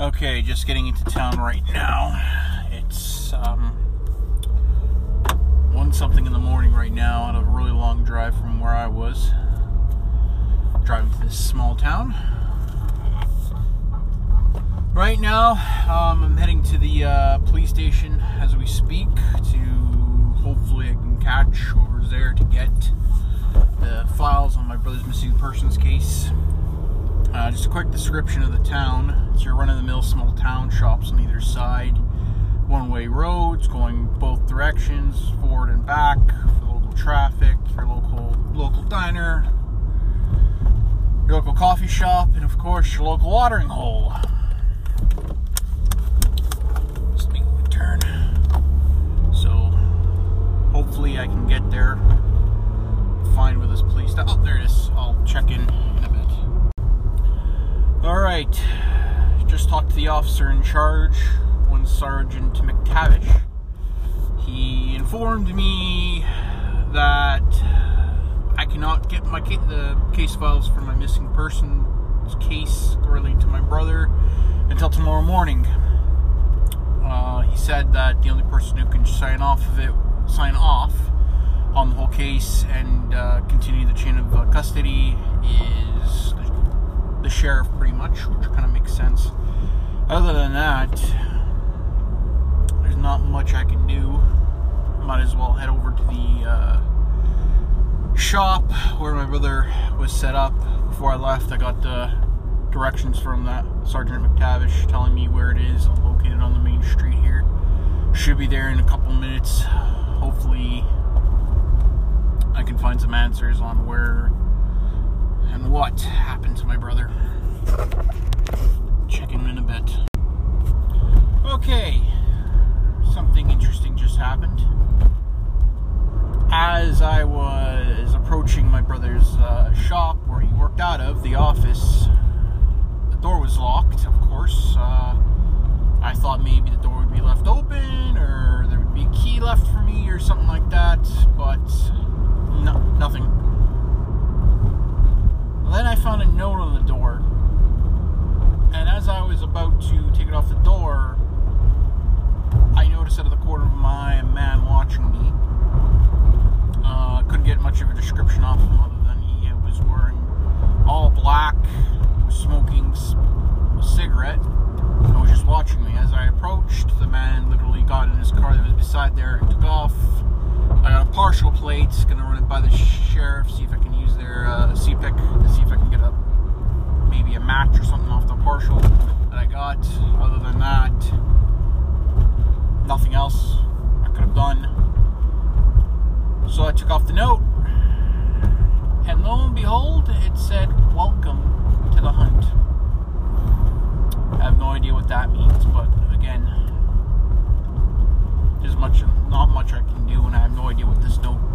Okay, just getting into town right now. It's um, one something in the morning right now. On a really long drive from where I was. Driving to this small town. Right now, um, I'm heading to the uh, police station as we speak to hopefully I can catch whoever's there to get the files on my brother's missing persons case. Uh, just a quick description of the town. It's your run-of-the-mill small town, shops on either side, one-way roads going both directions, forward and back for local traffic, your local local diner, your local coffee shop, and of course your local watering hole. Just making a turn. So hopefully I can get there. Find where this police. Oh, there it is. I'll check in in a bit. All Just talked to the officer in charge, one Sergeant McTavish. He informed me that I cannot get my ca- the case files for my missing persons case relating to my brother until tomorrow morning. Uh, he said that the only person who can sign off of it, sign off on the whole case and uh, continue the chain of uh, custody is the, the sheriff, pretty much, which kind of makes sense. Other than that, there's not much I can do. Might as well head over to the uh, shop where my brother was set up. Before I left, I got the directions from that Sergeant McTavish telling me where it is. I'm located on the main street here. Should be there in a couple minutes. Hopefully, I can find some answers on where and what happened to my brother. Check in in a bit. Okay, something interesting just happened. As I was approaching my brother's uh, shop where he worked out of, the office, the door was locked, of course. Uh, I thought maybe the door would be left open or there would be a key left for me or something like that, but no, nothing. Then I found a note on the door, and as I was about to take it off the door, I noticed out of the corner of my man watching me. Uh, couldn't get much of a description off him other than he was wearing all black, smoking a cigarette, and was just watching me. As I approached, the man literally got in his car that was beside there and took off. I got a partial plates. gonna run it by the sheriff, see if I can use their uh, CPIC to see if I can get a maybe a match or something off the partial that I got. Other than that, nothing else I could have done. So I took off the note, and lo and behold, it said, Welcome to the hunt. I have no idea what that means, but again, much, not much I can do, and I have no idea what this note